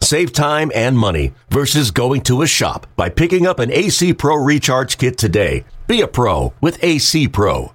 Save time and money versus going to a shop by picking up an AC Pro Recharge Kit today. Be a pro with AC Pro.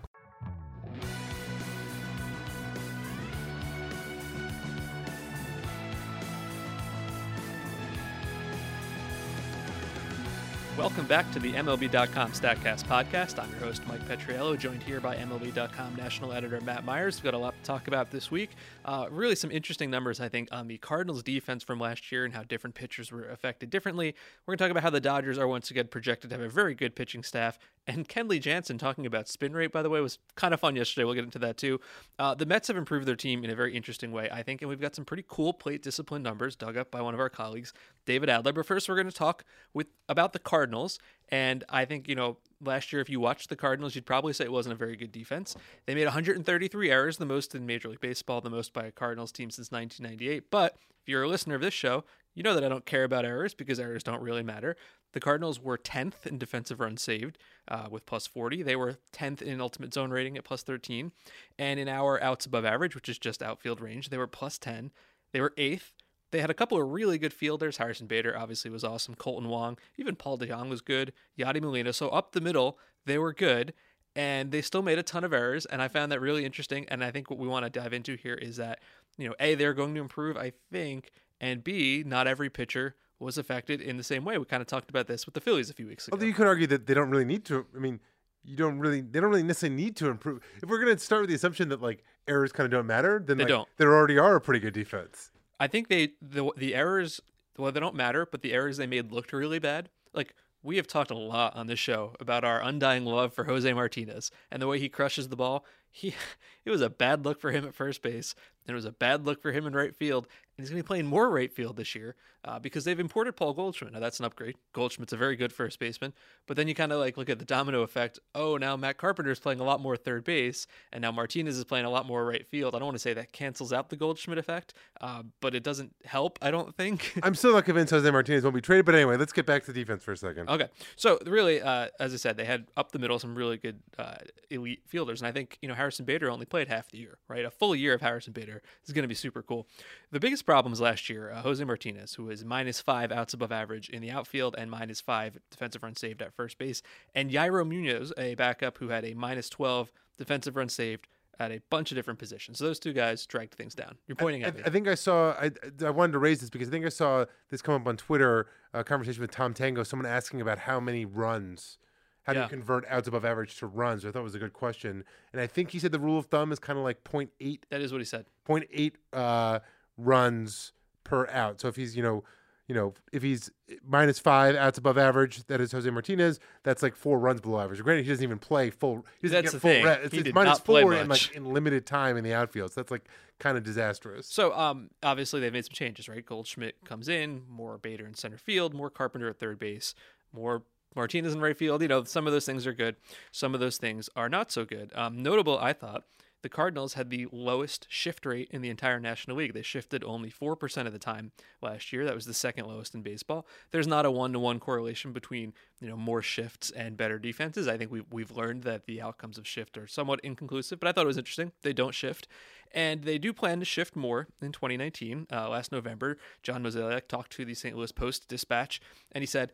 Welcome back to the MLB.com StatCast podcast. I'm your host, Mike Petriello, joined here by MLB.com national editor Matt Meyers. We've got a lot to talk about this week. Uh, really, some interesting numbers, I think, on the Cardinals' defense from last year and how different pitchers were affected differently. We're going to talk about how the Dodgers are once again projected to have a very good pitching staff. And Kenley Jansen talking about spin rate, by the way, was kind of fun yesterday. We'll get into that too. Uh, the Mets have improved their team in a very interesting way, I think, and we've got some pretty cool plate discipline numbers dug up by one of our colleagues, David Adler. But first, we're going to talk with about the Cardinals. And I think, you know, last year, if you watched the Cardinals, you'd probably say it wasn't a very good defense. They made 133 errors, the most in Major League Baseball, the most by a Cardinals team since 1998. But if you're a listener of this show, you know that I don't care about errors because errors don't really matter. The Cardinals were 10th in defensive runs saved uh, with plus 40. They were 10th in ultimate zone rating at plus 13. And in our outs above average, which is just outfield range, they were plus 10. They were 8th. They had a couple of really good fielders. Harrison Bader obviously was awesome. Kolten Wong, even Paul DeJong was good. Yadi Molina. So up the middle, they were good. And they still made a ton of errors. And I found that really interesting. And I think what we want to dive into here is that, you know, A, they're going to improve, I think. And B, not every pitcher was affected in the same way. We kind of talked about this with the Phillies a few weeks ago. Although you could argue that they don't really need to. I mean, you don't really they don't really necessarily need to improve. If we're going to start with the assumption that like errors kind of don't matter, then They like, don't. there already are a pretty good defense. I think they the the errors well they don't matter, but the errors they made looked really bad. Like we have talked a lot on this show about our undying love for Jose Martinez and the way he crushes the ball. He it was a bad look for him at first base, and it was a bad look for him in right field. And he's going to be playing more right field this year uh, because they've imported Paul Goldschmidt. Now that's an upgrade. Goldschmidt's a very good first baseman, but then you kind of like look at the domino effect. Oh, now Matt Carpenter is playing a lot more third base, and now Martinez is playing a lot more right field. I don't want to say that cancels out the Goldschmidt effect, uh, but it doesn't help. I don't think. I'm still not convinced Jose Martinez won't be traded, but anyway, let's get back to defense for a second. Okay, so really, uh, as I said, they had up the middle some really good uh, elite fielders, and I think you know Harrison Bader only played half the year, right? A full year of Harrison Bader is going to be super cool. The biggest problems last year, uh, Jose Martinez, who was minus five outs above average in the outfield and minus five defensive runs saved at first base, and Yairo Munoz, a backup who had a minus twelve defensive runs saved at a bunch of different positions. So those two guys dragged things down. You're pointing I, at me. I think I saw. I, I wanted to raise this because I think I saw this come up on Twitter. A conversation with Tom Tango. Someone asking about how many runs, how do Yeah. you convert outs above average to runs? I thought it was a good question, and I think he said the rule of thumb is kind of like 0.8 that is what he said. 0.8 uh, runs per out. So if he's, you know, you know, if he's minus five outs above average, that is Jose Martinez. That's like four runs below average. Granted, he doesn't even play full. He doesn't That's get full thing. rest. It's, He it's did minus not play four in like in limited time in the outfield. So that's like kind of disastrous. So um, obviously they've made some changes, right? Goldschmidt comes in, more Bader in center field, more Carpenter at third base, more Martinez in right field. You know, some of those things are good, some of those things are not so good. Um, notable, I thought, the Cardinals had the lowest shift rate in the entire National League. They shifted only 4% of the time last year. That was the second lowest in baseball. There's not a one-to-one correlation between, you know, more shifts and better defenses. I think we we've learned that the outcomes of shift are somewhat inconclusive, but I thought it was interesting. They don't shift. And they do plan to shift more in 2019. Uh, last November, John Mozeliak talked to the St. Louis Post Dispatch, and he said,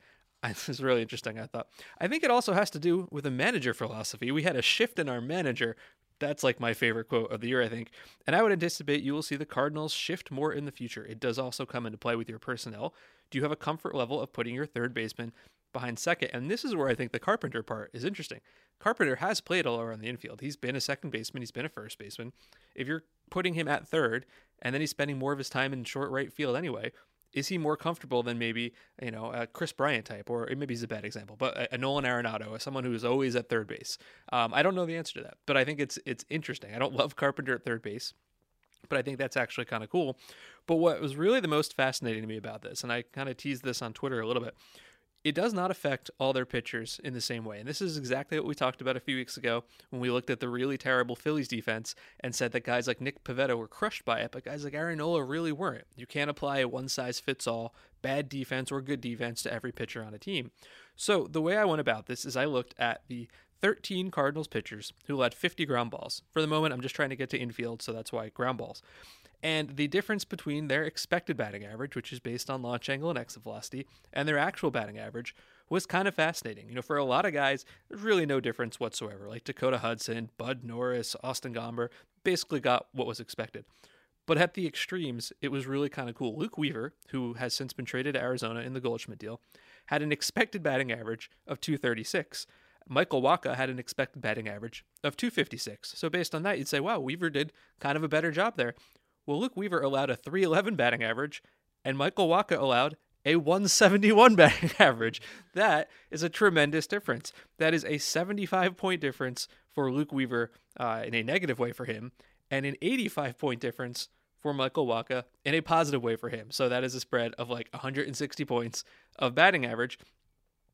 this is really interesting, I thought. I think it also has to do with a manager philosophy. We had a shift in our manager. That's like my favorite quote of the year, I think. And I would anticipate you will see the Cardinals shift more in the future. It does also come into play with your personnel. Do you have a comfort level of putting your third baseman behind second? And this is where I think the Carpenter part is interesting. Carpenter has played all around the infield. He's been a second baseman, he's been a first baseman. If you're putting him at third and then he's spending more of his time in short right field anyway, is he more comfortable than maybe you know a Kris Bryant type, or maybe he's a bad example, but a, a Nolan Arenado, as someone who is always at third base? Um, I don't know the answer to that, but I think it's it's interesting. I don't love Carpenter at third base, but I think that's actually kind of cool. But what was really the most fascinating to me about this, and I kind of teased this on Twitter a little bit, it does not affect all their pitchers in the same way. And this is exactly what we talked about a few weeks ago when we looked at the really terrible Phillies defense and said that guys like Nick Pivetta were crushed by it, but guys like Aaron Nola really weren't. You can't apply a one size fits all bad defense or good defense to every pitcher on a team. So the way I went about this is I looked at the 13 Cardinals pitchers who led 50 ground balls. For the moment, I'm just trying to get to infield, so that's why ground balls. And the difference between their expected batting average, which is based on launch angle and exit velocity, and their actual batting average was kind of fascinating. You know, for a lot of guys, there's really no difference whatsoever. Like Dakota Hudson, Bud Norris, Austin Gomber basically got what was expected. But at the extremes, it was really kind of cool. Luke Weaver, who has since been traded to Arizona in the Goldschmidt deal, had an expected batting average of 236. Michael Wacha had an expected batting average of 256. So based on that, you'd say, wow, Weaver did kind of a better job there. Well, Luke Weaver allowed a 311 batting average, and Michael Wacha allowed a 171 batting average. That is a tremendous difference. That is a 75 point difference for Luke Weaver uh, in a negative way for him, and an 85 point difference for Michael Wacha in a positive way for him. So that is a spread of like 160 points of batting average.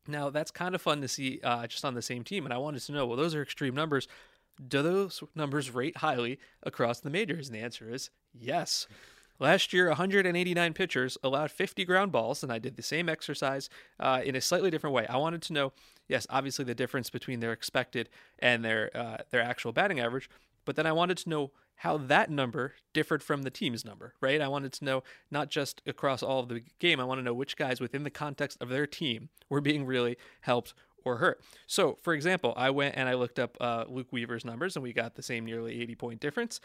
Now, that's kind of fun to see uh, just on the same team. And I wanted to know well, those are extreme numbers. Do those numbers rate highly across the majors? And the answer is yes. Last year, 189 pitchers allowed 50 ground balls, and I did the same exercise uh, in a slightly different way. I wanted to know, yes, obviously the difference between their expected and their uh, their actual batting average, but then I wanted to know how that number differed from the team's number, right? I wanted to know not just across all of the game, I want to know which guys within the context of their team were being really helped or hurt. So, for example, I went and I looked up uh, Luke Weaver's numbers, and we got the same nearly 80 point difference.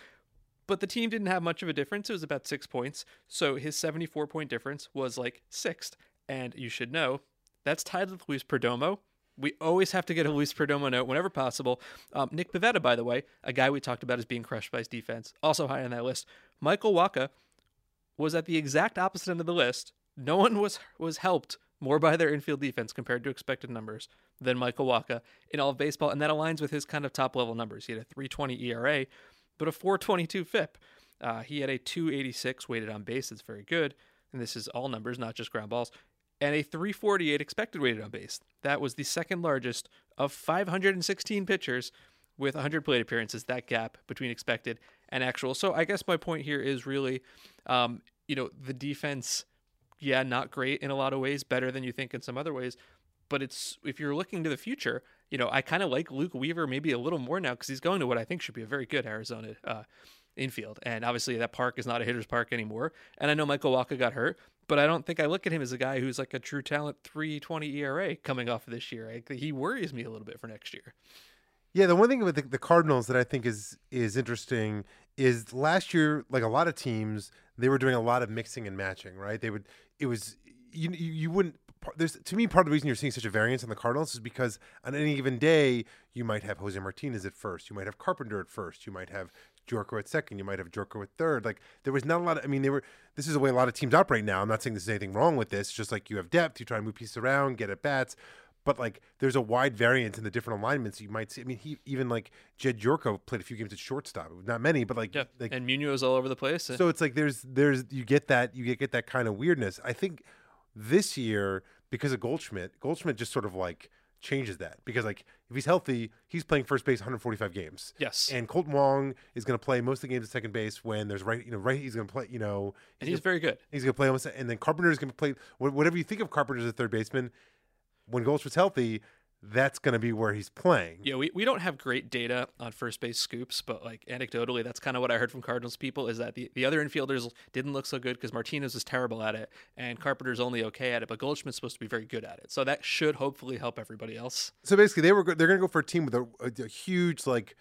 But the team didn't have much of a difference. It was about six points. So his 74 point difference was like sixth. And you should know that's tied with Luis Perdomo. We always have to get a Luis Perdomo note whenever possible. Um, Nick Pivetta, by the way, a guy we talked about as being crushed by his defense, also high on that list. Michael Wacha was at the exact opposite end of the list. No one was was helped more by their infield defense compared to expected numbers than Michael Wacha in all of baseball, and that aligns with his kind of top level numbers. He had a 320 ERA, but a 422 FIP. Uh, he had a 286 weighted on base. That's very good. And this is all numbers, not just ground balls. And a 348 expected weighted on base. That was the second largest of 516 pitchers with 100 plate appearances. That gap between expected and actual. So I guess my point here is really, um, you know, the defense, yeah, not great in a lot of ways, better than you think in some other ways. But it's if you're looking to the future, you know, I kind of like Luke Weaver maybe a little more now because he's going to what I think should be a very good Arizona uh, infield. And obviously, that park is not a hitter's park anymore. And I know Michael Wacha got hurt, but I don't think I look at him as a guy who's like a true talent 320 ERA coming off of this year. I, he worries me a little bit for next year. Yeah, the one thing with the, the Cardinals that I think is is interesting is last year, like a lot of teams, they were doing a lot of mixing and matching, right? They would, it was you you wouldn't there's to me part of the reason you're seeing such a variance on the Cardinals is because on any given day you might have Jose Martinez at first, you might have Carpenter at first, you might have Gyorko at second, you might have Gyorko at third. Like there was not a lot. Of, I mean, they were. This is the way a lot of teams operate now. I'm not saying there's anything wrong with this. It's just like you have depth, you try and move pieces around, get at bats. But like, there's a wide variance in the different alignments you might see. I mean, he even like Jed Gyorko played a few games at shortstop, not many, but like, yeah. like and Munoz all over the place. So it's like there's there's you get that you get, get that kind of weirdness. I think this year because of Goldschmidt, Goldschmidt just sort of like changes that because like if he's healthy, he's playing first base 145 games. Yes. And Kolten Wong is going to play most of the games at second base when there's right, you know, right. He's going to play, you know, he's and he's gonna, very good. He's going to play almost, and then Carpenter is going to play whatever you think of Carpenter as a third baseman. When Goldschmidt's healthy, that's going to be where he's playing. Yeah, we, we don't have great data on first base scoops, but like anecdotally, that's kind of what I heard from Cardinals people is that the, the other infielders didn't look so good because Martinez was terrible at it and Carpenter's only okay at it, but Goldschmidt's supposed to be very good at it. So that should hopefully help everybody else. So basically, they were they're going to go for a team with a, a, a huge like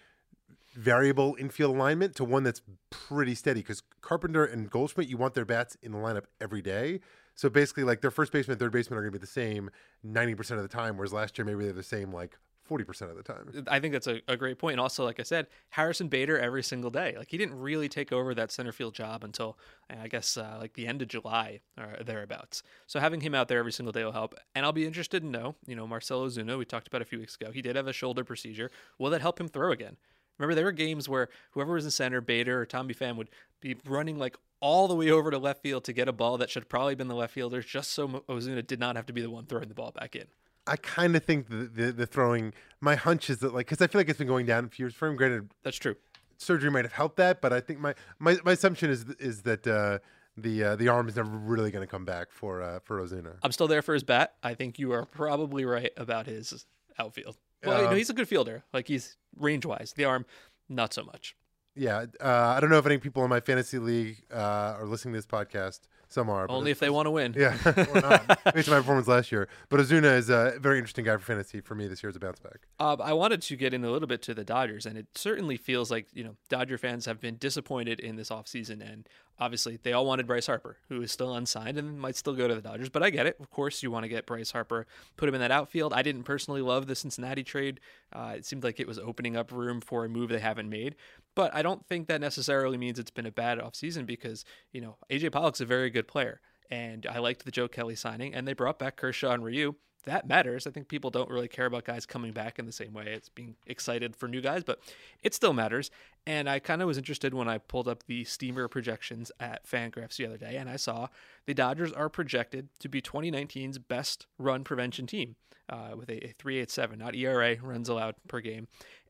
variable infield alignment to one that's pretty steady because Carpenter and Goldschmidt, you want their bats in the lineup every day. So basically, like their first baseman third baseman are going to be the same 90% of the time, whereas last year maybe they're the same like 40% of the time. I think that's a, a great point. And also, like I said, Harrison Bader every single day. Like he didn't really take over that center field job until I guess uh, like the end of July or thereabouts. So having him out there every single day will help. And I'll be interested to know, you know, Marcell Ozuna, we talked about a few weeks ago, he did have a shoulder procedure. Will that help him throw again? Remember, there were games where whoever was in center, Bader or Tommy Pham, would be running like all the way over to left field to get a ball that should have probably been the left fielder's just so Ozuna did not have to be the one throwing the ball back in. I kind of think the, the the throwing. My hunch is that like because I feel like it's been going down a few years for him. Granted, That's true. surgery might have helped that, but I think my my, my assumption is is that uh, the uh, the arm is never really going to come back for uh, for Ozuna. I'm still there for his bat. I think you are probably right about his outfield. Well, you know, Um, he's a good fielder. Like he's range wise. The arm, not so much. Yeah, uh, I don't know if any people in my fantasy league uh, are listening to this podcast. Some are, Only if they want to win. Yeah, or not, based on my performance last year. But Ozuna is a very interesting guy for fantasy for me this year as a bounce back. Uh, I wanted to get in a little bit to the Dodgers, and it certainly feels like you know Dodger fans have been disappointed in this offseason, and obviously they all wanted Bryce Harper, who is still unsigned and might still go to the Dodgers. But I get it. Of course, you want to get Bryce Harper, put him in that outfield. I didn't personally love the Cincinnati trade. Uh, it seemed like it was opening up room for a move they haven't made. But I don't think that necessarily means it's been a bad offseason because you know AJ Pollock's a very good player. And I liked the Joe Kelly signing, and they brought back Kershaw and Ryu that matters. I think people don't really care about guys coming back in the same way. It's being excited for new guys, but it still matters. And I kind of was interested when I pulled up the steamer projections at Fangraphs the other day, and I saw the Dodgers are projected to be 2019's best run prevention team uh, with a, a 3.87, not ERA runs allowed per game.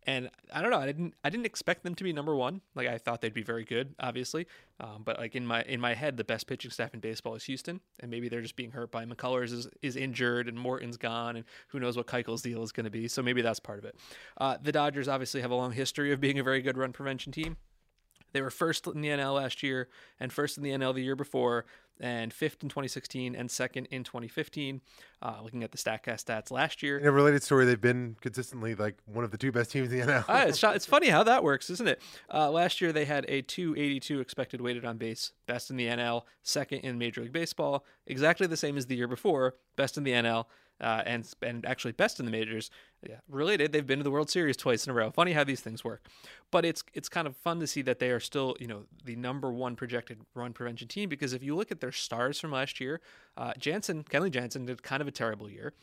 And I don't know. I didn't. I didn't expect them to be number one. Like I thought they'd be very good, obviously. Um, but like in my in my head, the best pitching staff in baseball is Houston, and maybe they're just being hurt by McCullers is is injured and Morton's gone, and who knows what Keuchel's deal is going to be. So maybe that's part of it. Uh, the Dodgers obviously have a long history of being a very good run prevention team. They were first in the NL last year, and first in the NL the year before, and fifth in 2016, and second in 2015. Uh, looking at the Statcast stats last year, In a related story, they've been consistently like one of the two best teams in the NL. Ah, it's, it's funny how that works, isn't it? Uh, last year they had a 282 expected weighted on base, best in the NL, second in Major League Baseball, exactly the same as the year before, best in the NL, uh, and and actually best in the majors. Yeah, related. They've been to the World Series twice in a row. Funny how these things work, but it's it's kind of fun to see that they are still you know the number one projected run prevention team because if you look at their stars from last year, uh, Jansen, Kenley Jansen did kind of a terrible year.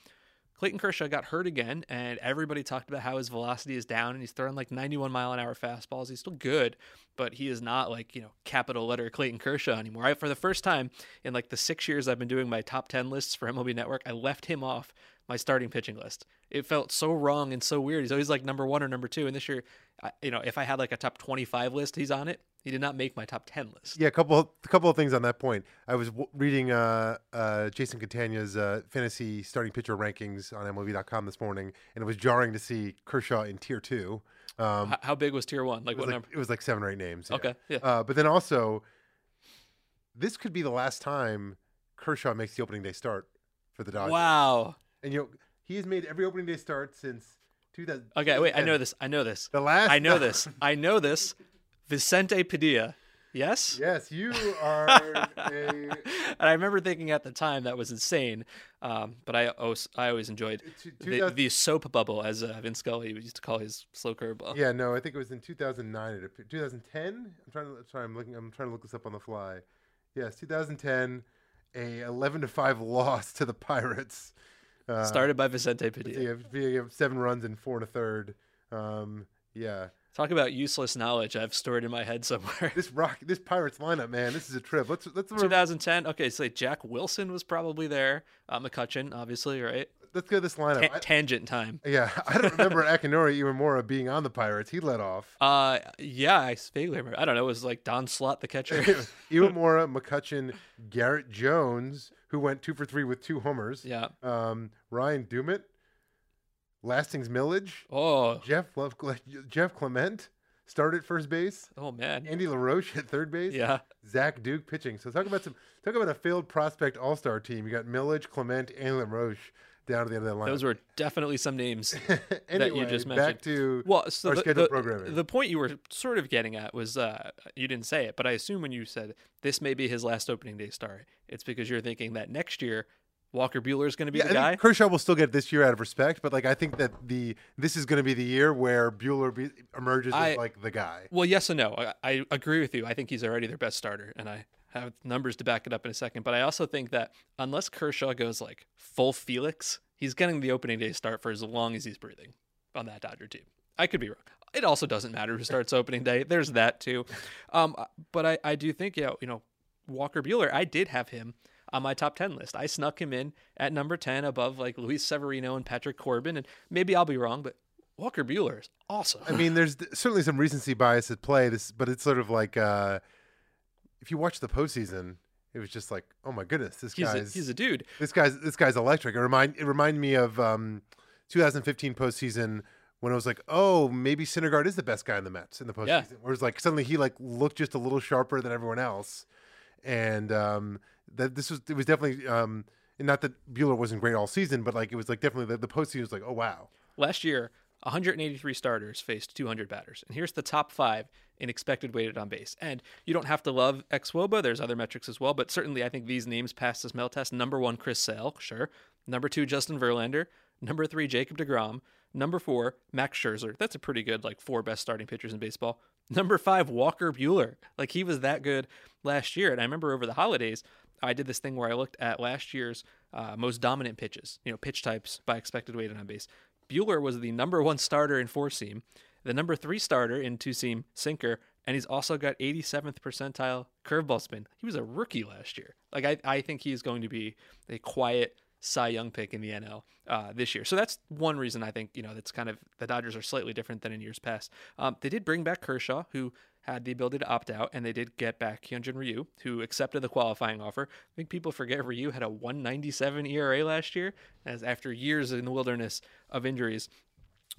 Clayton Kershaw got hurt again, and everybody talked about how his velocity is down and he's throwing like 91 mile an hour fastballs. He's still good, but he is not like, you know, capital letter Clayton Kershaw anymore. I, for the first time in like the six years I've been doing my top 10 lists for MLB Network, I left him off my starting pitching list. It felt so wrong and so weird. He's always like number one or number two. And this year, I, you know, if I had like a top 25 list, he's on it. He did not make my top 10 list. Yeah, a couple a couple of things on that point. I was w- reading uh, uh, Jason Catania's uh, fantasy starting pitcher rankings on MLB.com this morning, and it was jarring to see Kershaw in tier two. Um, H- how big was tier one? Like it, was what like, number? it was like seven or eight names. yeah. Okay. Yeah. Uh, but then also, this could be the last time Kershaw makes the opening day start for the Dodgers. Wow. And you know he has made every opening day start since 2000. Okay. Wait, I know this. I know this. The last. I know this. I know this. Vicente Padilla. Yes? yes, you are a and I remember thinking at the time that was insane. Um, but I always, I always enjoyed the, the soap bubble, as uh, Vin Scully used to call his slow curveball. Yeah, no, I think it was in 2009. It appeared. 2010. I'm trying to. Sorry, I'm looking. I'm trying to look this up on the fly. Yes, 2010. A 11 to five loss to the Pirates. Uh, Started by Vicente Padilla. Yeah, seven runs in four and a third. Um, yeah, Talk about useless knowledge I've stored in my head somewhere. this rock, this Pirates lineup, man, this is a trip. Let's let's 2010. Okay, so Jack Wilson was probably there. Uh, McCutcheon, obviously, right? let's go this lineup. Ta- tangent time. yeah, I don't remember Akinori Iwamura being on the Pirates. He let off. Uh, yeah, I vaguely remember. I don't know. It was like Don Slaught, the catcher. Iwamura, McCutcheon, Garrett Jones, who went two for three with two homers. yeah. um, Ryan Doumit, Lastings Milledge, Oh, Jeff Love, Jeff Clement started first base, oh man. Andy LaRoche at third base, Yeah. Zach Duke pitching. So talk about some talk about a failed prospect all star team. You got Milledge, Clement, and LaRoche down to the end of that line. Those were definitely some names anyway, you just back mentioned. to Well, so our the, scheduled the, programming. the point you were sort of getting at was uh, you didn't say it, but I assume when you said this may be his last opening day start, it's because you're thinking that next year Walker Buehler is going to be yeah, the guy. Kershaw will still get this year out of respect, but like I think that the this is going to be the year where Buehler be, emerges I- as like the guy. Well, yes and no. I, I agree with you. I think he's already their best starter, and I have numbers to back it up in a second. But I also think that unless Kershaw goes like full Felix, he's getting the opening day start for as long as he's breathing on that Dodger team. I could be wrong. It also doesn't matter who starts opening day. There's that too. Um, but I, I do think, yeah, you know, Walker Buehler, I did have him on my top 10 list. I snuck him in at number 10 above like Luis Severino and Patrick Corbin. And maybe I'll be wrong, but Walker Buehler is awesome. I mean, there's certainly some recency bias at play. This, but it's sort of like uh, if you watch the postseason, it was just like, oh my goodness, this he's guy's a, he's a dude. this guy's this guy's electric. It remind it reminded me of um, 2015 postseason when it was like, oh, maybe Syndergaard is the best guy in the Mets in the postseason. Yeah. Whereas like suddenly he like looked just a little sharper than everyone else, and um, that this was it was definitely um, and not that Buehler wasn't great all season, but like it was like definitely the, the postseason was like, oh wow, Last year, 183 starters faced 200 batters. And here's the top five in expected weighted on base. And you don't have to love xWOBA. There's other metrics as well, but certainly I think these names pass the smell test. Number one, Chris Sale, sure. Number two, Justin Verlander. Number three, Jacob DeGrom. Number four, Max Scherzer. That's a pretty good, like, four best starting pitchers in baseball. Number five, Walker Buehler. Like, he was that good last year. And I remember over the holidays, I did this thing where I looked at last year's uh, most dominant pitches, you know, pitch types by expected weighted on base. Buehler was the number one starter in four seam, the number three starter in two seam sinker, and he's also got 87th percentile curveball spin. He was a rookie last year. Like I, I think he's going to be a quiet Cy Young pick in the NL uh, this year. So that's one reason I think you know that's kind of the Dodgers are slightly different than in years past. Um, they did bring back Kershaw, who had the ability to opt out, and they did get back Hyunjin Ryu, who accepted the qualifying offer. I think people forget Ryu had a 197 ERA last year, as after years in the wilderness of injuries.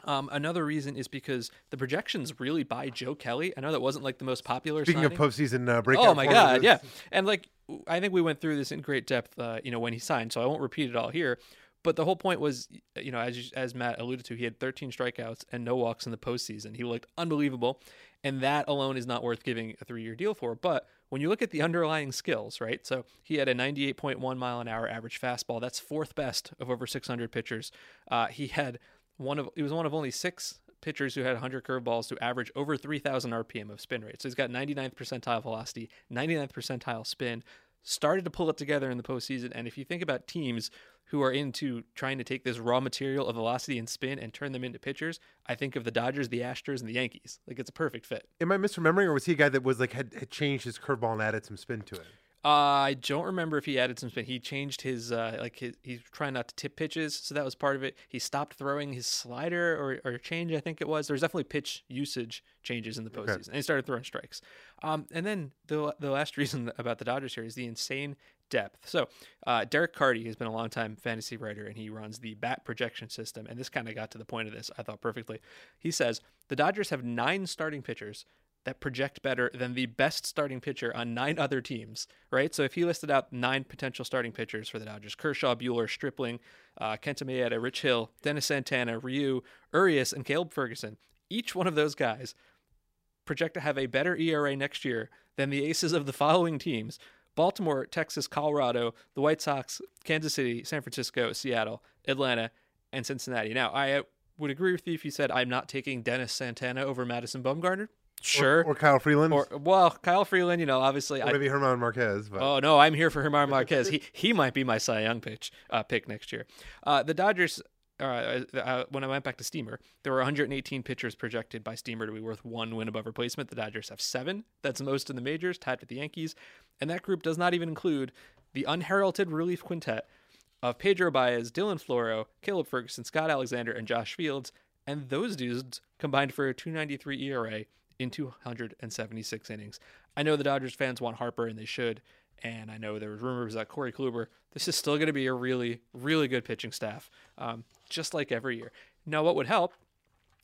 Um, another reason is because the projections really buy Joe Kelly. I know that wasn't like the most popular. Speaking signing. of postseason uh, breakout, Oh my god, yeah. And like I think we went through this in great depth, uh, you know, when he signed. So I won't repeat it all here. But the whole point was, you know, as as Matt alluded to, he had 13 strikeouts and no walks in the postseason. He looked unbelievable, and that alone is not worth giving a three-year deal for. But when you look at the underlying skills, right? So he had a 98.1 mile an hour average fastball. That's fourth best of over 600 pitchers. Uh, he had one of he was one of only six pitchers who had 100 curveballs to average over 3,000 RPM of spin rate. So he's got 99th percentile velocity, 99th percentile spin. Started to pull it together in the postseason. And if you think about teams who are into trying to take this raw material of velocity and spin and turn them into pitchers, I think of the Dodgers, the Astros, and the Yankees. Like it's a perfect fit. Am I misremembering, or was he a guy that was like had, had changed his curveball and added some spin to it? Uh, I don't remember if he added some spin. He changed his uh, like his, he's trying not to tip pitches, so that was part of it. He stopped throwing his slider or, or change, I think it was. There's definitely pitch usage changes in the postseason, and he started throwing strikes. Um, and then the the last reason about the Dodgers here is the insane depth. So uh, Derek Carty has been a long time fantasy writer, and he runs the bat projection system. And this kind of got to the point of this, I thought perfectly. He says the Dodgers have nine starting pitchers that project better than the best starting pitcher on nine other teams, right? So if he listed out nine potential starting pitchers for the Dodgers Kershaw, Buehler, Stripling, uh, Kenta Maeda, Rich Hill, Dennis Santana, Ryu, Urias, and Caleb Ferguson, each one of those guys project to have a better ERA next year than the aces of the following teams Baltimore, Texas, Colorado, the White Sox, Kansas City, San Francisco, Seattle, Atlanta, and Cincinnati. Now, I would agree with you if you said I'm not taking Dennis Santana over Madison Bumgarner. Sure. Or, or Kyle Freeland, Or, well, Kyle Freeland, you know, obviously. or I, maybe German Marquez. But oh no, I'm here for German Marquez. he he might be my Cy Young pitch uh, pick next year. Uh, the Dodgers. Uh, uh, when I went back to Steamer, there were 118 pitchers projected by Steamer to be worth one win above replacement. The Dodgers have seven. That's most in the majors, tied with the Yankees. And that group does not even include the unheralded relief quintet of Pedro Baez, Dylan Floro, Caleb Ferguson, Scott Alexander, and Josh Fields. And those dudes combined for a 293 ERA in 276 innings. I know the Dodgers fans want Harper, and they should. And I know there was rumors that Corey Kluber. This is still going to be a really, really good pitching staff, um, just like every year. Now, what would help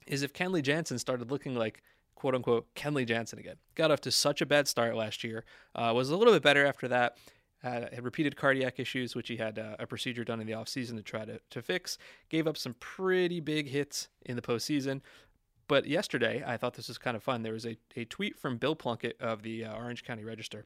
is if Kenley Jansen started looking like quote unquote Kenley Jansen again. Got off to such a bad start last year. Uh, was a little bit better after that. Had, had repeated cardiac issues, which he had uh, a procedure done in the offseason to try to, to fix. Gave up some pretty big hits in the postseason. But yesterday, I thought this was kind of fun. There was a, a tweet from Bill Plunkett of the uh, Orange County Register.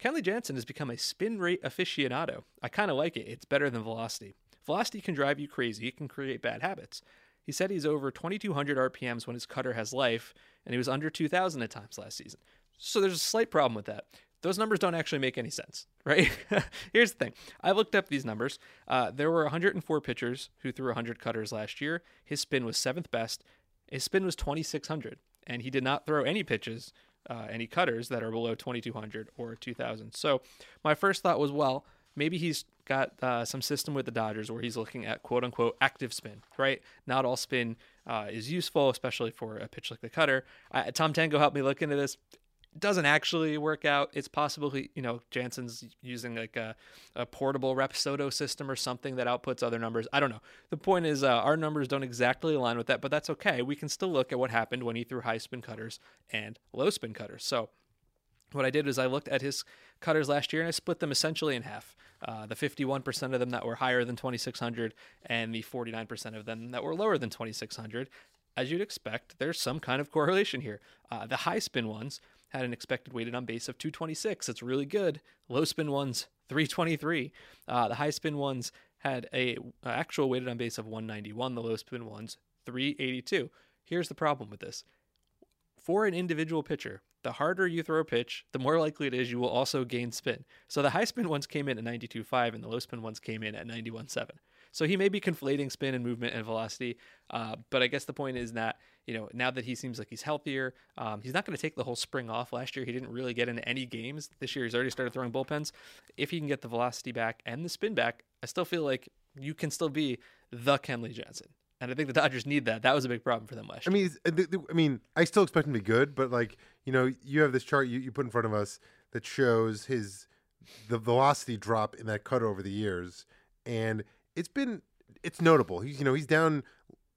Kenley Jansen has become a spin rate aficionado. I kind of like it. It's better than velocity. Velocity can drive you crazy, it can create bad habits. He said he's over 2,200 RPMs when his cutter has life, and he was under 2,000 at times last season. So there's a slight problem with that. Those numbers don't actually make any sense, right? Here's the thing I looked up these numbers. Uh, there were 104 pitchers who threw 100 cutters last year. His spin was seventh best. His spin was 2,600, and he did not throw any pitches uh, any cutters that are below 2200 or 2000. So my first thought was, well, maybe he's got uh, some system with the Dodgers where he's looking at quote unquote active spin, right? Not all spin uh, is useful, especially for a pitch like the cutter. Tom Tango helped me look into this doesn't actually work out. It's possible, he, you know, Jansen's using like a, a portable Rapsodo system or something that outputs other numbers. I don't know. The point is, uh, our numbers don't exactly align with that, but that's okay. We can still look at what happened when he threw high spin cutters and low spin cutters. So, what I did is I looked at his cutters last year and I split them essentially in half. Uh, the 51% of them that were higher than 2600 and the 49% of them that were lower than 2600. As you'd expect, there's some kind of correlation here. Uh, the high spin ones had an expected weighted on base of 226. It's really good. Low spin ones 323. Uh, the high spin ones had a uh, actual weighted on base of 191. The low spin ones 382. Here's the problem with this. For an individual pitcher, the harder you throw a pitch, the more likely it is you will also gain spin. So the high spin ones came in at 92.5 and the low spin ones came in at 91.7. So he may be conflating spin and movement and velocity, uh, but I guess the point is that you know now that he seems like he's healthier, um, he's not going to take the whole spring off. Last year he didn't really get into any games. This year he's already started throwing bullpens. If he can get the velocity back and the spin back, I still feel like you can still be the Kenley Jansen. And I think the Dodgers need that. That was a big problem for them last year. I mean, I mean, I still expect him to be good, but like you know, you have this chart you, you put in front of us that shows his the velocity drop in that cut over the years, and it's been it's notable. He's you know he's down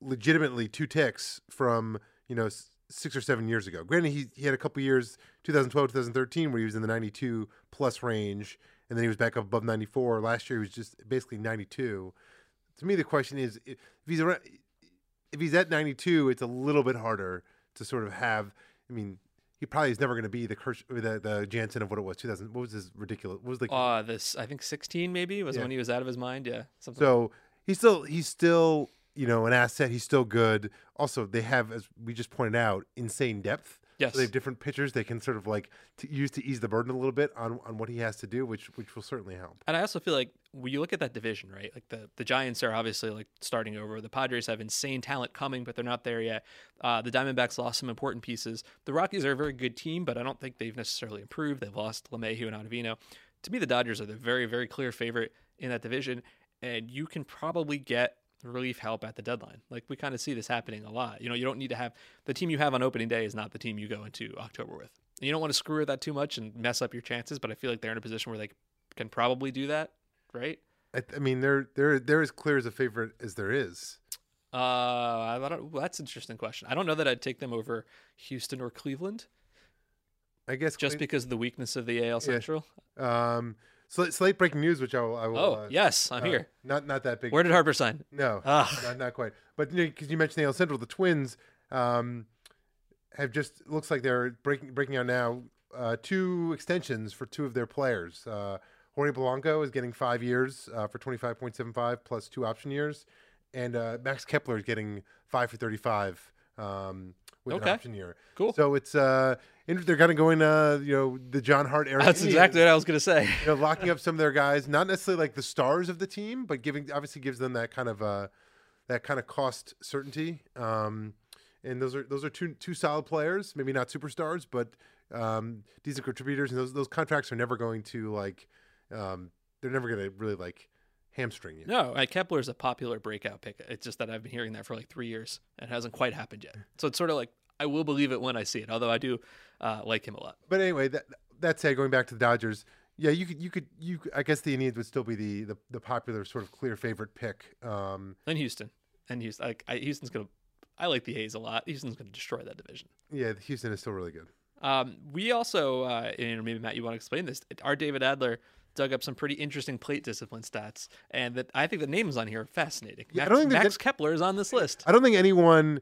legitimately two ticks from you know six or seven years ago. Granted, he he had a couple years, 2012, 2013, where he was in the 92 plus range, and then he was back up above 94. Last year, he was just basically 92. To me, the question is if he's around, if he's at 92, it's a little bit harder to sort of have. I mean, he probably is never going to be the Kirsch, the the Jansen of what it was 2000. What was his ridiculous? What was the? Uh, this I think 16 maybe was yeah. when he was out of his mind. Yeah. Something so he's still he's still you know an asset. He's still good. Also, they have as we just pointed out insane depth. Yes. So they have different pitchers they can sort of like to use to ease the burden a little bit on, on what he has to do, which which will certainly help. And I also feel like when you look at that division, right? Like the, the Giants are obviously like starting over. The Padres have insane talent coming, but they're not there yet. Uh, the Diamondbacks lost some important pieces. The Rockies are a very good team, but I don't think they've necessarily improved. They've lost LeMahieu and Ottavino. To me, the Dodgers are the very, very clear favorite in that division, and you can probably get relief help at the deadline. Like we kind of see this happening a lot. You know, you don't need to have the team you have on opening day is not the team you go into October with. You don't want to screw with that too much and mess up your chances, but I feel like they're in a position where they can probably do that, right? I, I mean, they're they're they're as clear as a favorite as there is. Uh, I don't, well, that's an interesting question. I don't know that I'd take them over Houston or Cleveland. I guess just Cle- because of the weakness of the AL Central. Yeah. Um, so slate breaking news, which I will. I will oh uh, yes, I'm uh, here. Not not that big. Where did Harper sign? No, not, not quite. But because you, know, you, mentioned AL Central, the Twins um, have just looks like they're breaking breaking out now. Uh, two extensions for two of their players. Jorge Polanco is getting five years uh, for twenty five point seven five plus two option years, and uh, Max Kepler is getting five for thirty five. Um, with okay. an option year. Cool. So it's uh, they're kind of going uh, you know, the John Hart era. That's exactly what I was going to say. you know, locking up some of their guys, not necessarily like the stars of the team, but giving obviously gives them that kind of uh, that kind of cost certainty. Um, and those are those are two two solid players, maybe not superstars, but um, decent contributors. And those those contracts are never going to like, um, they're never going to really like hamstring you. No, uh, Kepler is a popular breakout pick. It's just that I've been hearing that for like three years and it hasn't quite happened yet. So it's sort of like I will believe it when I see it. Although I do uh, like him a lot. But anyway, that that said, going back to the Dodgers, yeah, you could you could you. I guess the Indians would still be the the, the popular sort of clear favorite pick. Um, and Houston, and Houston, like I, Houston's gonna. I like the A's a lot. Houston's gonna destroy that division. Yeah, Houston is still really good. Um, we also, uh, and maybe Matt, you want to explain this? Our David Adler dug up some pretty interesting plate discipline stats, and that I think the names on here are fascinating. Yeah, Max, I don't think Max Kepler is on this list. I don't think anyone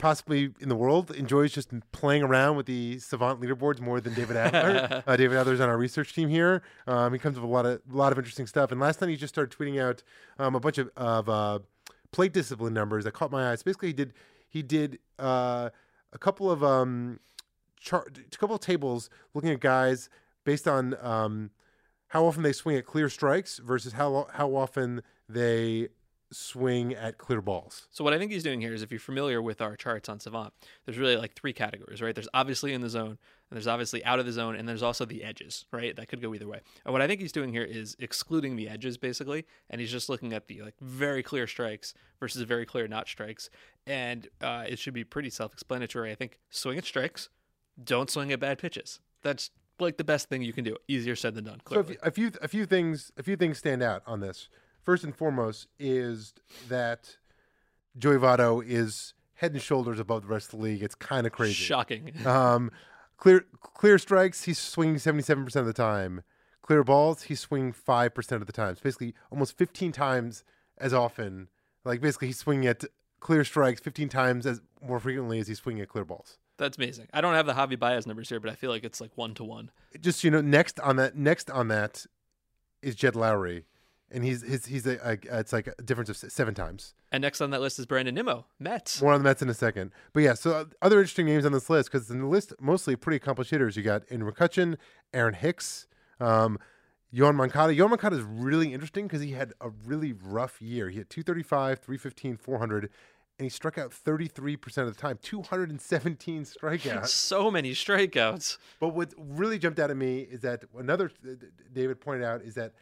possibly in the world enjoys just playing around with the savant leaderboards more than David Adler. uh, David Adler's on our research team here. Um, he comes up with a lot of a lot of interesting stuff. And last night he just started tweeting out um, a bunch of, of uh, plate discipline numbers that caught my eyes. Basically, he did he did uh, a couple of um, char- a couple of tables looking at guys based on um, how often they swing at clear strikes versus how how often they swing at clear balls. So what I think he's doing here is if you're familiar with our charts on Savant, there's really like three categories, right? There's obviously in the zone, and there's obviously out of the zone, and there's also the edges, right? That could go either way. And what I think he's doing here is excluding the edges basically, and he's just looking at the like very clear strikes versus very clear not strikes. And uh, it should be pretty self-explanatory. I think swing at strikes, don't swing at bad pitches. That's like the best thing you can do. Easier said than done. Clearly. a few, a few a few things a few things stand out on this. First and foremost is that Joey Votto is head and shoulders above the rest of the league. It's kind of crazy. Shocking. Um, clear clear strikes, he's swinging seventy seven percent of the time. Clear balls, he's swinging five percent of the time. It's basically almost fifteen times as often. Like basically, he's swinging at clear strikes fifteen times as more frequently as he's swinging at clear balls. That's amazing. I don't have the Javi Baez numbers here, but I feel like it's like one to one. Just you know, next on that, next on that is Jed Lowrie, and he's his he's a, a it's like a difference of seven times. And next on that list is Brandon Nimmo, Mets. More on the Mets in a second. But yeah, so uh, other interesting names on this list because in the list mostly pretty accomplished hitters. You got in McCutcheon, Aaron Hicks, um, Yoan Moncada. Yoan Moncada is really interesting because he had a really rough year. He had 235, 315, 400, and he struck out 33% of the time, 217 strikeouts. So many strikeouts. But what really jumped out at me is that another David pointed out is that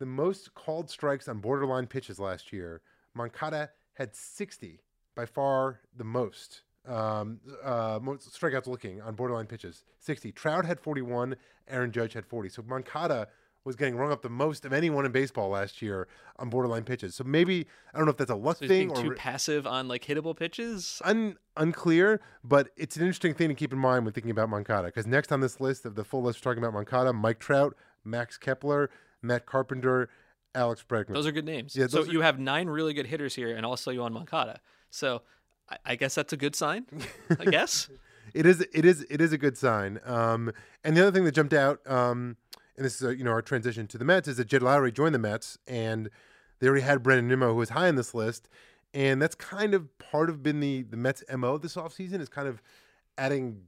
the most called strikes on borderline pitches last year, Moncada had 60, by far the most. Um, uh, most strikeouts looking on borderline pitches, 60. Trout had 41, Aaron Judge had 40. So Moncada was getting rung up the most of anyone in baseball last year on borderline pitches. So maybe I don't know if that's a luck So thing being or too passive on like hittable pitches. un, unclear, but it's an interesting thing to keep in mind when thinking about Moncada. Because next on this list of the full list, we're talking about Moncada, Mike Trout, Max Kepler, Matt Carpenter, Alex Bregman. Those are good names. Yeah, so are- you have nine really good hitters here, and also Yoan Moncada. So I, I guess that's a good sign. I guess. it is it is it is a good sign. Um, and the other thing that jumped out, um, and this is uh you know our transition to the Mets, is that Jed Lowrie joined the Mets, and they already had Brandon Nimmo, who was high on this list, and that's kind of part of been the the Mets' mo this offseason is kind of adding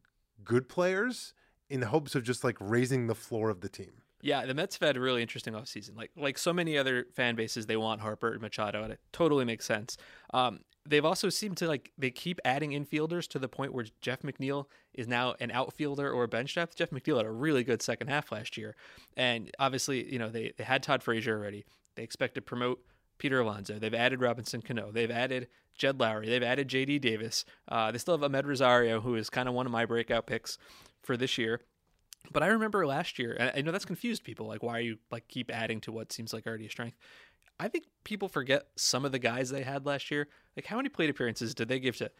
good players in the hopes of just like raising the floor of the team. Yeah, the Mets have had a really interesting offseason. Like like so many other fan bases, they want Harper and Machado, and it totally makes sense. Um, they've also seemed to like they keep adding infielders to the point where Jeff McNeil is now an outfielder or a bench depth. Jeff McNeil had a really good second half last year, and obviously, you know they they had Todd Frazier already. They expect to promote Peter Alonso. They've added Robinson Cano. They've added Jed Lowrie. They've added J.D. Davis. Uh, they still have Amed Rosario, who is kind of one of my breakout picks for this year. But I remember last year, and I know that's confused people. Like, why are you like keep adding to what seems like already a strength? I think people forget some of the guys they had last year. Like, how many plate appearances did they give to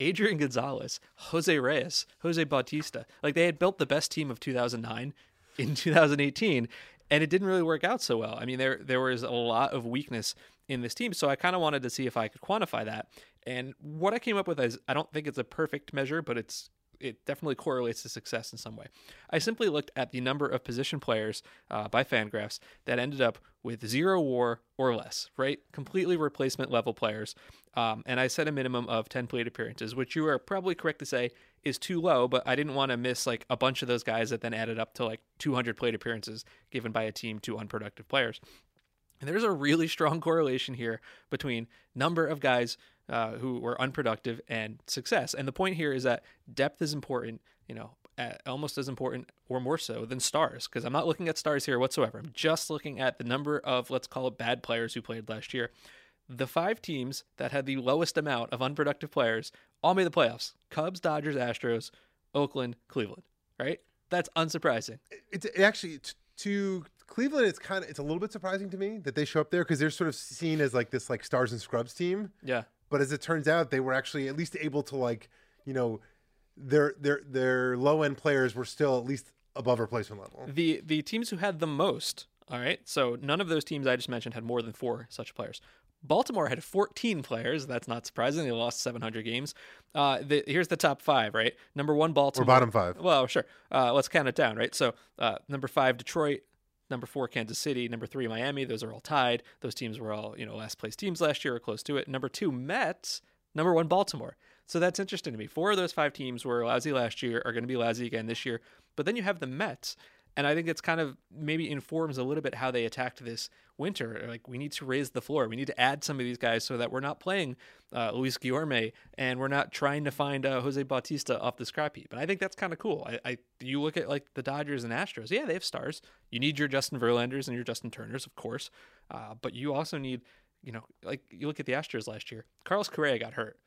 Adrian Gonzalez, Jose Reyes, Jose Bautista? Like, they had built the best team of 2009 in 2018, and it didn't really work out so well. I mean, there there was a lot of weakness in this team, so I kind of wanted to see if I could quantify that. And what I came up with is I don't think it's a perfect measure, but it's it definitely correlates to success in some way. I simply looked at the number of position players uh, by Fangraphs that ended up with zero WAR or less, right? Completely replacement level players, um, and I set a minimum of ten plate appearances, which you are probably correct to say is too low. But I didn't want to miss like a bunch of those guys that then added up to like 200 plate appearances given by a team to unproductive players. And there's a really strong correlation here between number of guys uh, who were unproductive and success. And the point here is that depth is important, you know, almost as important or more so than stars, because I'm not looking at stars here whatsoever. I'm just looking at the number of, let's call it bad players who played last year. The five teams that had the lowest amount of unproductive players all made the playoffs Cubs, Dodgers, Astros, Oakland, Cleveland, right? That's unsurprising. It's it actually to Cleveland. It's kind of it's a little bit surprising to me that they show up there because they're sort of seen as like this like stars and scrubs team. Yeah. But as it turns out, they were actually at least able to like you know their their their low end players were still at least above replacement level. The the teams who had the most, all right. So none of those teams I just mentioned had more than four such players. Baltimore had 14 players. That's not surprising. They lost 700 games. Uh, the, here's the top five, right? Number one, Or Baltimore. bottom five. Well, sure. Uh, let's count it down, right? So uh, number five, Detroit. Number four, Kansas City. Number three, Miami. Those are all tied. Those teams were all you know last place teams last year or close to it. Number two, Mets. Number one, Baltimore. So that's interesting to me. Four of those five teams were lousy last year, are going to be lousy again this year. But then you have the Mets, And I think it's kind of maybe informs a little bit how they attacked this winter. Like we need to raise the floor. We need to add some of these guys so that we're not playing uh, Luis Guillorme and we're not trying to find uh, Jose Bautista off the scrap heap. And I think that's kind of cool. I, I you look at like the Dodgers and Astros. Yeah, they have stars. You need your Justin Verlanders and your Justin Turners, of course, uh, but you also need you know like you look at the Astros last year. Carlos Correa got hurt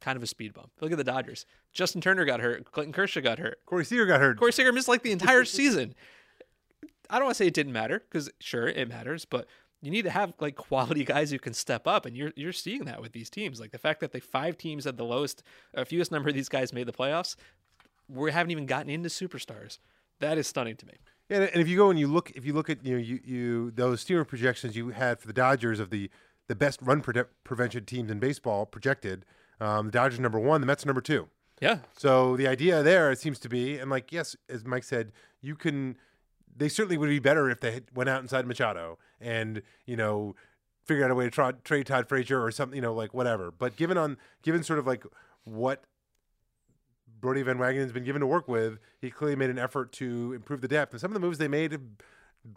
kind of a speed bump. Look at the Dodgers. Justin Turner got hurt. Clayton Kershaw got hurt. Corey Seager got hurt. Corey Seager missed like the entire season. I don't want to say it didn't matter because sure it matters, but you need to have like quality guys who can step up, and you're you're seeing that with these teams. Like the fact that the five teams had the lowest, uh, fewest number of these guys made the playoffs. We haven't even gotten into superstars. That is stunning to me. Yeah, and if you go and you look, if you look at you know you, you those steamer projections you had for the Dodgers of the the best run pre- prevention teams in baseball projected, um, the Dodgers number one, the Mets number two. Yeah. So the idea there it seems to be, and like yes, as Mike said, you can. They certainly would be better if they went out inside Machado and you know figured out a way to tra- trade Todd Frazier or something, you know, like whatever. But given on given sort of like what Brodie Van Wagenen's been given to work with, he clearly made an effort to improve the depth. And some of the moves they made have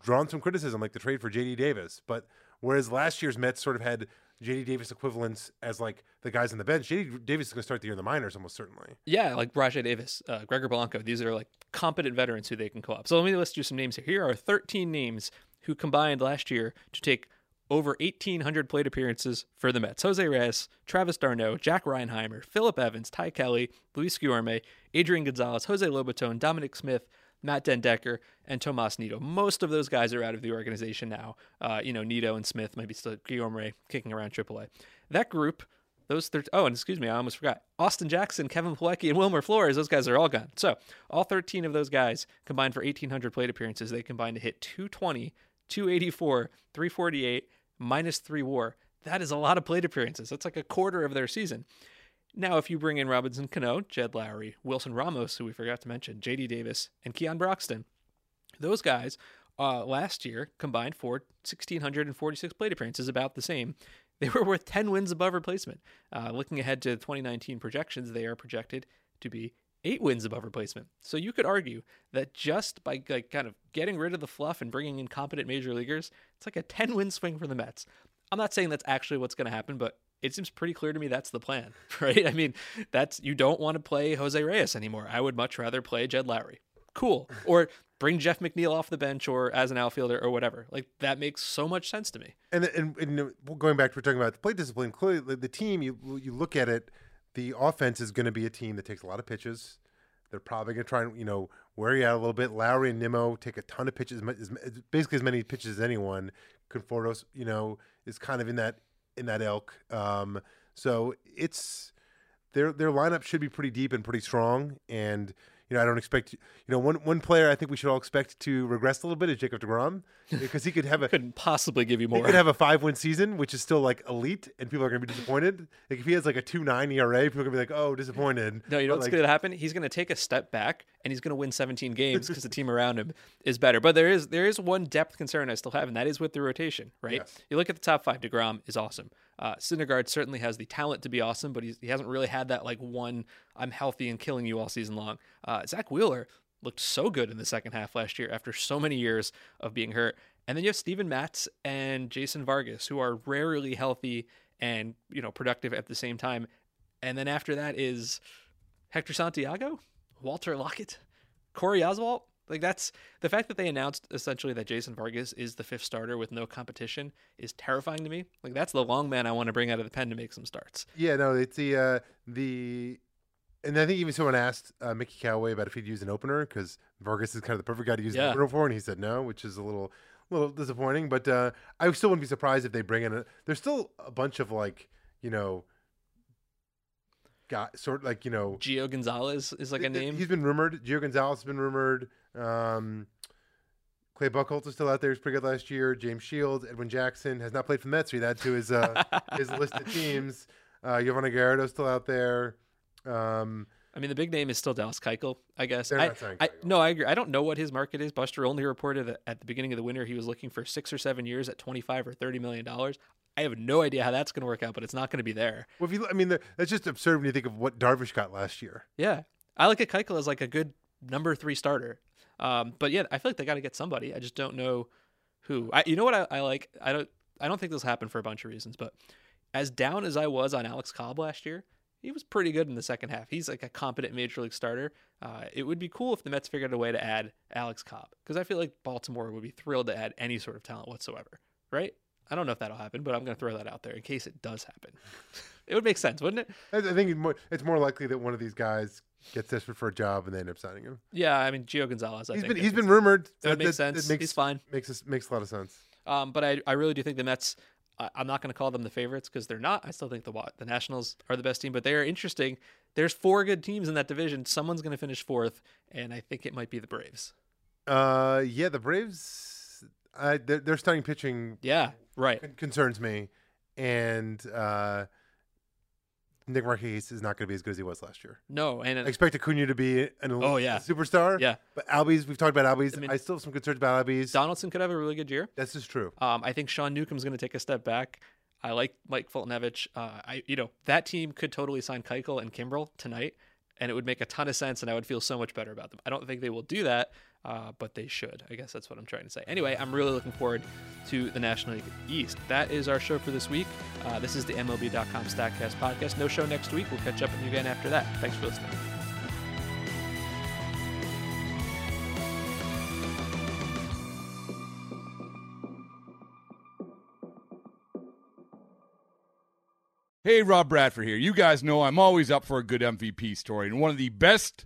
drawn some criticism, like the trade for J.D. Davis. But whereas last year's Mets sort of had J.D. Davis equivalents as like the guys on the bench, J.D. Davis is going to start the year in the minors almost certainly. Yeah, like Rajai Davis, uh, Gregor Blanco. These are like competent veterans who they can co op. So let me list you some names here. Here are 13 names who combined last year to take over 1,800 plate appearances for the Mets. Jose Reyes, Travis d'Arnaud, Jack Reinheimer, Philip Evans, Ty Kelly, Luis Guillorme, Adrian Gonzalez, Jose Lobaton, Dominic Smith, Matt den Dekker, and Tomas Nido. Most of those guys are out of the organization now. Uh, you know, Nido and Smith, maybe still Guillorme kicking around AAA. That group, those thir- oh, and excuse me, I almost forgot. Austin Jackson, Kevin Plawecki, and Wilmer Flores, those guys are all gone. So all 13 of those guys combined for 1,800 plate appearances. They combined to hit 220, 284, 348, minus three war. That is a lot of plate appearances. That's like a quarter of their season. Now, if you bring in Robinson Cano, Jed Lowrie, Wilson Ramos, who we forgot to mention, J.D. Davis, and Keon Broxton, those guys uh, last year combined for 1,646 plate appearances, about the same. They were worth 10 wins above replacement. Uh, looking ahead to 2019 projections, they are projected to be eight wins above replacement. So you could argue that just by like kind of getting rid of the fluff and bringing in competent major leaguers, it's like a 10 win swing for the Mets. I'm not saying that's actually what's going to happen, but it seems pretty clear to me that's the plan, right? I mean, that's you don't want to play Jose Reyes anymore. I would much rather play Jed Lowrie. Cool. Or bring Jeff McNeil off the bench or as an outfielder or whatever. Like that makes so much sense to me. And and, and going back to we're talking about the plate discipline, clearly the, the team you you look at it, the offense is going to be a team that takes a lot of pitches. They're probably going to try and you know wear you out a little bit. Lowrie and Nimmo take a ton of pitches, basically as many pitches as anyone. Conforto's, you know, is kind of in that in that ilk. Um, so it's their their lineup should be pretty deep and pretty strong. And you know, I don't expect you know one one player I think we should all expect to regress a little bit is Jacob deGrom because he could have a couldn't possibly give you more. He could have a five win season, which is still like elite, and people are going to be disappointed. like if he has like a two nine ERA, people are going to be like, oh, disappointed. No, you know But, what's like, going to happen? He's going to take a step back and he's going to win 17 games because the team around him is better. But there is there is one depth concern I still have, and that is with the rotation. Right? Yes. You look at the top five. Degrom is awesome. Uh, Syndergaard certainly has the talent to be awesome, but he hasn't really had that like one I'm healthy and killing you all season long. Uh, Zack Wheeler looked so good in the second half last year after so many years of being hurt. And then you have Steven Matz and Jason Vargas, who are rarely healthy and you know productive at the same time. And then after that is Hector Santiago, Walker Lockett, Corey Oswalt. Like that's the fact that they announced essentially that Jason Vargas is the fifth starter with no competition is terrifying to me. Like that's the long man I want to bring out of the pen to make some starts. Yeah, no, it's the uh, the, and I think even someone asked uh, Mickey Callaway about if he'd use an opener because Vargas is kind of the perfect guy to use Yeah. an opener for, and he said no, which is a little little disappointing. But uh, I still wouldn't be surprised if they bring in a. There's still a bunch of like you know, got sort of like you know. Gio Gonzalez is like a th- name. He's been rumored. Gio Gonzalez has been rumored. Um, Clay Buchholz is still out there. He's pretty good last year. James Shields, Edwin Jackson has not played for the Mets. He'd add to his uh, his list of teams. Uh, Giovanni Garrett's still out there. Um, I mean, the big name is still Dallas Keuchel, I guess. They're I, saying I, no, I agree. I don't know what his market is. Buster Olney reported that at the beginning of the winter he was looking for six or seven years at twenty-five or thirty million dollars. I have no idea how that's going to work out, but it's not going to be there. well, if you, I mean, the- that's just absurd when you think of what Darvish got last year. Yeah, I look at Keuchel as like a good number three starter. Um, but yeah, I feel like they got to get somebody. I just don't know who. I, you know what I, I like? I don't. I don't think this will happen for a bunch of reasons. But as down as I was on Alex Cobb last year, he was pretty good in the second half. He's like a competent major league starter. Uh, it would be cool if the Mets figured a way to add Alex Cobb because I feel like Baltimore would be thrilled to add any sort of talent whatsoever, right? I don't know if that'll happen, but I'm going to throw that out there in case it does happen. it would make sense, wouldn't it? I think it's more, it's more likely that one of these guys gets desperate for a job and they end up signing him. Yeah, I mean Gio Gonzalez. I He's been he's been rumored. That makes sense. makes, He's fine. Makes makes a lot of sense. Um, but I, I really do think the Mets. I, I'm not going to call them the favorites because they're not. I still think the the Nationals are the best team, but they are interesting. There's four good teams in that division. Someone's going to finish fourth, and I think it might be the Braves. Uh, yeah, the Braves. I their, their starting pitching Yeah, right. con- concerns me, and uh, Nick Markakis is not going to be as good as he was last year. No, and I expect Acuna to be an elite Oh, yeah. superstar. Yeah. but Albies, we've talked about Albies. I I, still have some concerns about Albies. Donaldson could have a really good year. That's just true. Um, I think Sean Newcomb's going to take a step back. I like Mike Foltynewicz. Uh, I you know that team could totally sign Keuchel and Kimbrel tonight, and it would make a ton of sense, and I would feel so much better about them. I don't think they will do that, uh, but they should. I guess that's what I'm trying to say. Anyway, I'm really looking forward to the National League East. That is our show for this week. Uh, this is the MLB.com Statcast podcast. No show next week. We'll catch up with you again after that. Thanks for listening. Hey, Rob Bradford here. You guys know I'm always up for a good MVP story, and one of the best